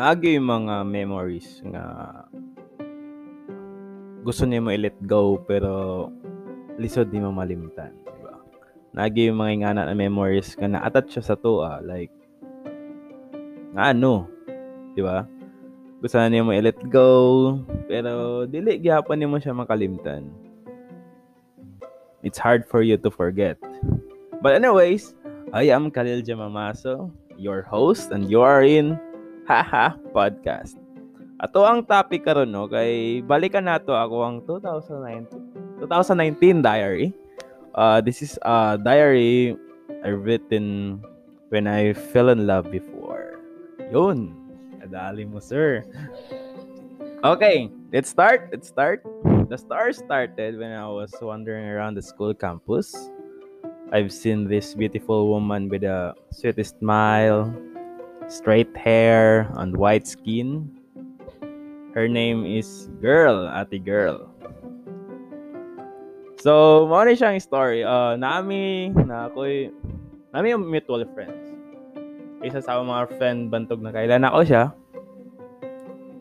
naagi yung mga memories nga gusto niya mo i-let go pero lisod di mo malimtan, di ba? Naagi yung mga ingana na memories nga na-attach siya sa tuwa, like nga ano, di ba? Gusto na niya mo i-let go, pero dili gyapon nimo siya makalimtan. It's hard for you to forget. But anyways, I am Khalil Jamamaso, your host, and you are in Haha Podcast. Ato ang topic karon no kay balikan nato ako ang 2019 2019 diary. Uh, this is a diary I written when I fell in love before. Yun. Kadali mo, sir. Okay, let's start. Let's start. The star started when I was wandering around the school campus. I've seen this beautiful woman with a sweetest smile, straight hair, and white skin Her name is Girl, Ate Girl. So, mo siyang story. Uh, nami, na ako'y, nami yung mutual friends. Isa sa mga friend bantog na kailan ako siya.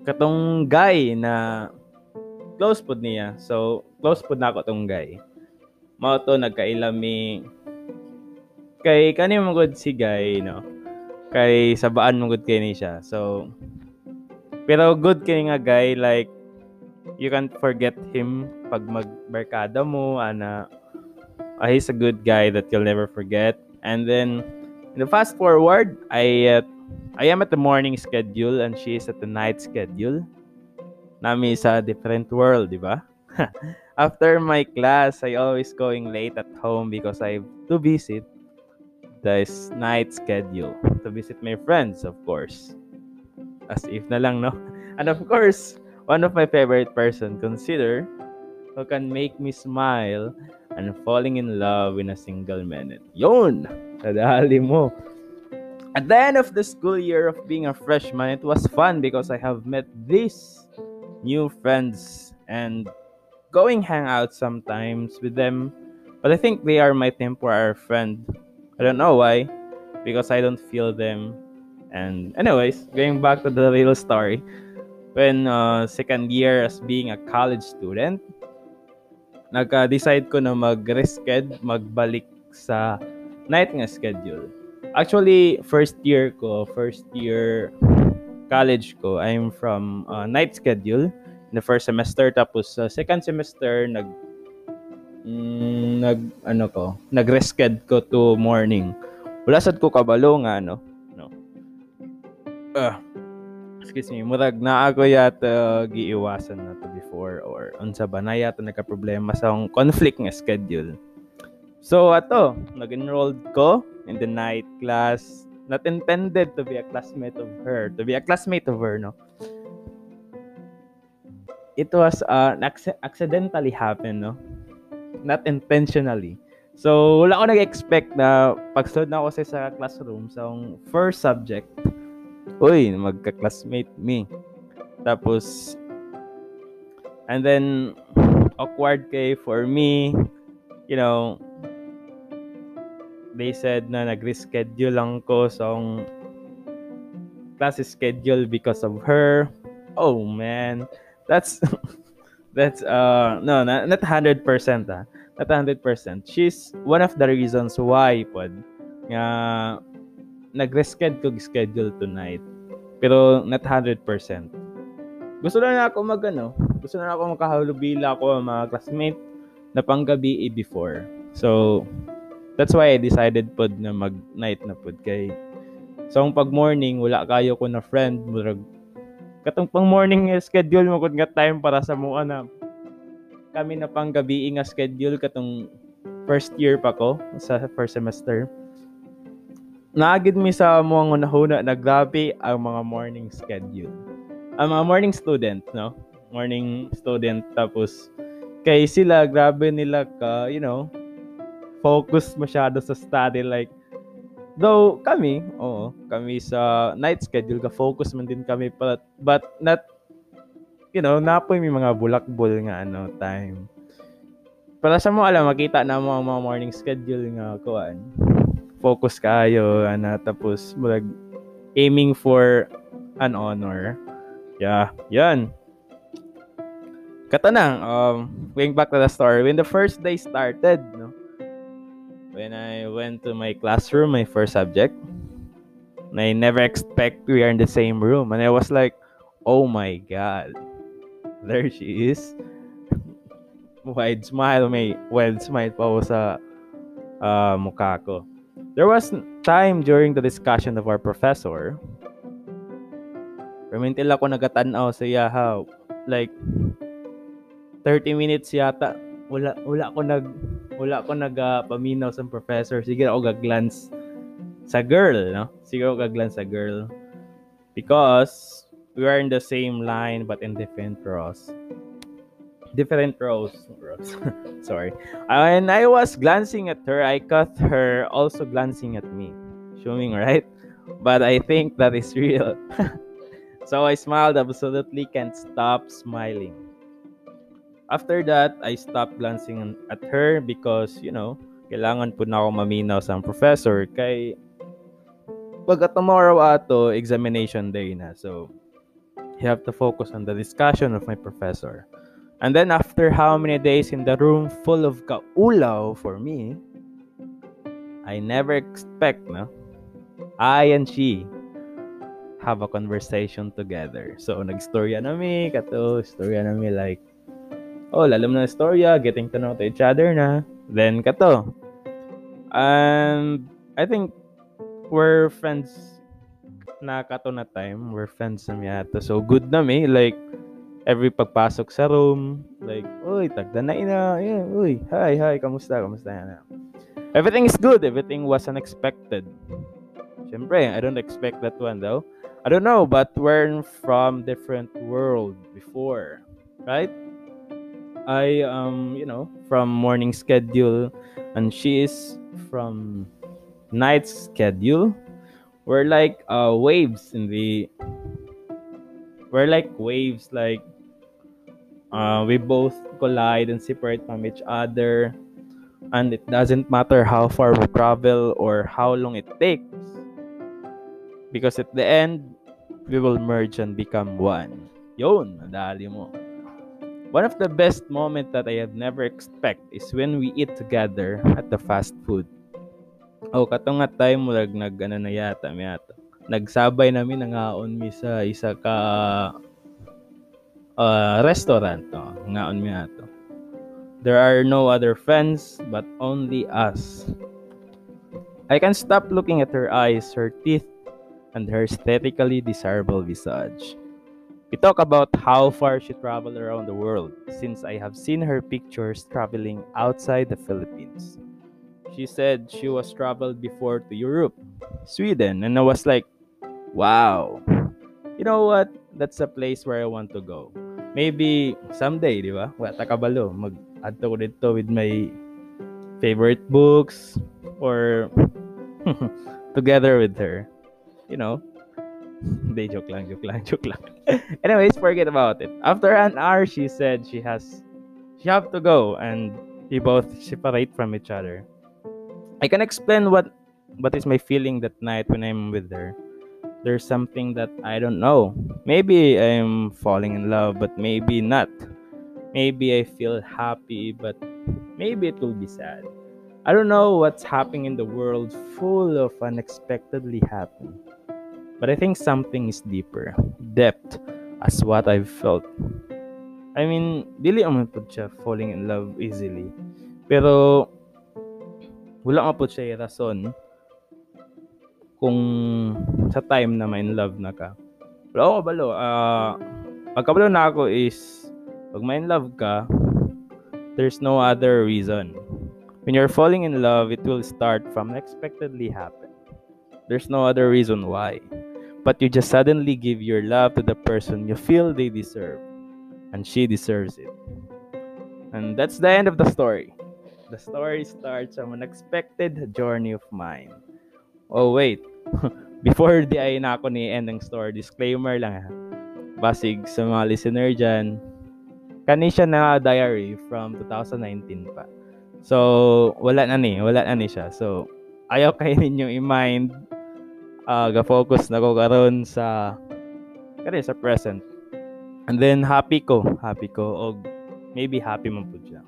Katong guy na close pod niya. So, close pod na ako tong guy. Mao to nagkailami kay kani mo si guy, no. Kay sabaan mo good kay ni siya. So, pero good kay nga guy, like, you can't forget him pag magbarkada mo, ana, uh, he's a good guy that you'll never forget. And then, in the fast forward, I, uh, I am at the morning schedule and she is at the night schedule. Nami sa different world, di ba? After my class, I always going late at home because I have to visit this night schedule. To visit my friends, of course. As if na lang, no? And of course, one of my favorite person, consider who can make me smile and falling in love in a single minute. Yun! Kadali mo. At the end of the school year of being a freshman, it was fun because I have met these new friends and going hang out sometimes with them. But I think they are my temporary friend. I don't know why, because I don't feel them. And anyways, going back to the real story, when uh, second year as being a college student, nagka-decide ko na mag-resched, magbalik sa night nga schedule. Actually, first year ko, first year college ko, I'm from uh, night schedule. In the first semester tapos sa uh, second semester nag mm, nag ano ko, nag-resched ko to morning. Wala sad ko kabalo nga ano, uh, excuse me, murag na ako yata giiwasan na to before or unsa ba na yata nagka-problema sa conflict nga schedule. So ato, nag-enrolled ko in the night class. Not intended to be a classmate of her, to be a classmate of her, no? It was uh, accidentally happen, no? Not intentionally. So, wala ako nag-expect na pagsunod na ako sa, sa classroom sa first subject, uy, magka-classmate me. Tapos, and then, awkward kay for me, you know, they said na nag-reschedule lang ko so, class schedule because of her. Oh man, that's that's uh no, not, not 100% ah. Not 100%. She's one of the reasons why pod nga nag-reschedule schedule tonight. Pero not 100%. Gusto na ako mag ano, gusto na ako makahalubila ako mga classmate na panggabi before. So, that's why I decided pod na mag-night na pod kay So, pag morning, wala kayo ko na friend, murag katong pang morning schedule mo kung nga time para sa mga na kami na pang gabi nga schedule katong first year pa ko sa first semester naagid mi sa mga nahuna na grabe ang mga morning schedule. Ang mga morning student, no? Morning student tapos kay sila grabe nila ka, you know, focus masyado sa study like though kami, oo, kami sa night schedule ka focus man din kami but but not you know, napoy may mga bulakbol nga ano time. Para sa mo alam makita na mo ang mga morning schedule nga kuan focus kayo ana tapos murag aiming for an honor. Yeah, yan. Katanang, um, going back to the story, when the first day started, no, when I went to my classroom, my first subject, I never expect we are in the same room. And I was like, oh my God, there she is. wide smile, may wide smile pa ako sa uh, mukha ko. There was time during the discussion of our professor, Permintil ako nagatanaw sa yaha. Like, 30 minutes yata. Wala, wala ko nag, wala ko nag uh, paminaw sa professor. Sige ako gaglance sa girl, no? Sige ako gaglance sa girl. Because we are in the same line but in different rows different rows. rows. Sorry. And I was glancing at her. I caught her also glancing at me. Showing right? But I think that is real. so I smiled, absolutely can't stop smiling. After that, I stopped glancing at her because, you know, kailangan po na ako maminaw sa professor kay pagka tomorrow ato, examination day na. So, you have to focus on the discussion of my professor. And then after how many days in the room full of kaulaw for me, I never expect, no? I and she have a conversation together. So, nagstorya nami, kato, storya nami like, oh, lalam na storya, getting to know to each other na. Then, kato. And, I think, we're friends na kato na time. We're friends na yata. So, good na mi. Like, every pagpasok sa room, like, uy, tagda na ina, yeah, uy, hi, hi, kamusta, kamusta na. Everything is good, everything was unexpected. Siyempre, I don't expect that one though. I don't know, but we're from different world before, right? I um, you know, from morning schedule and she is from night schedule. We're like uh waves in the we're like waves like uh, we both collide and separate from each other. And it doesn't matter how far we travel or how long it takes. Because at the end, we will merge and become one. Yon, nadali mo. One of the best moments that I have never expect is when we eat together at the fast food. Oh, katong nga time mo nag ano na yata, may yata. Nagsabay namin nangaon mi sa isa ka uh, restaurant. Oh, ngaon mi ato. There are no other friends but only us. I can stop looking at her eyes, her teeth, and her aesthetically desirable visage. We talk about how far she traveled around the world since I have seen her pictures traveling outside the Philippines. She said she was traveled before to Europe, Sweden, and I was like, wow. You know what? That's a place where I want to go. maybe someday, di ba? Wala kabalo, mag-add ko dito with my favorite books or together with her. You know? They joke lang, joke lang, joke lang. Anyways, forget about it. After an hour, she said she has she have to go and we both separate from each other. I can explain what what is my feeling that night when I'm with her there's something that I don't know. Maybe I'm falling in love, but maybe not. Maybe I feel happy, but maybe it will be sad. I don't know what's happening in the world full of unexpectedly happen. But I think something is deeper. Depth as what I've felt. I mean, dili ang po siya falling in love easily. Pero wala nga po siya rason kung sa time na may in love na ka. Pero ako balo, uh, ah, pagkabalo na ako is pag may in love ka, there's no other reason. When you're falling in love, it will start from unexpectedly happen. There's no other reason why. But you just suddenly give your love to the person you feel they deserve. And she deserves it. And that's the end of the story. The story starts an unexpected journey of mine. Oh, wait. Before di ay na ako ni end ng story, disclaimer lang ha. Basig sa mga listener dyan, kani siya na diary from 2019 pa. So, wala na ni. Wala na ni siya. So, ayaw kayo ninyong i-mind. Uh, ga-focus na ko karon sa kani sa present. And then happy ko, happy ko og maybe happy man pud siya.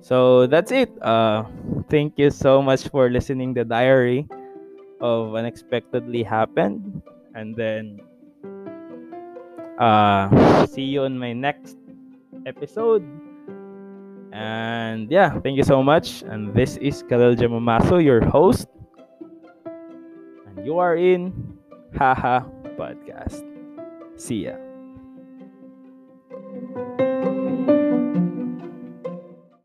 So that's it. Uh, thank you so much for listening the diary of unexpectedly happened, and then uh, see you on my next episode. And yeah, thank you so much. And this is Kalel Jamamaso, your host. You are in Haha Podcast. See ya.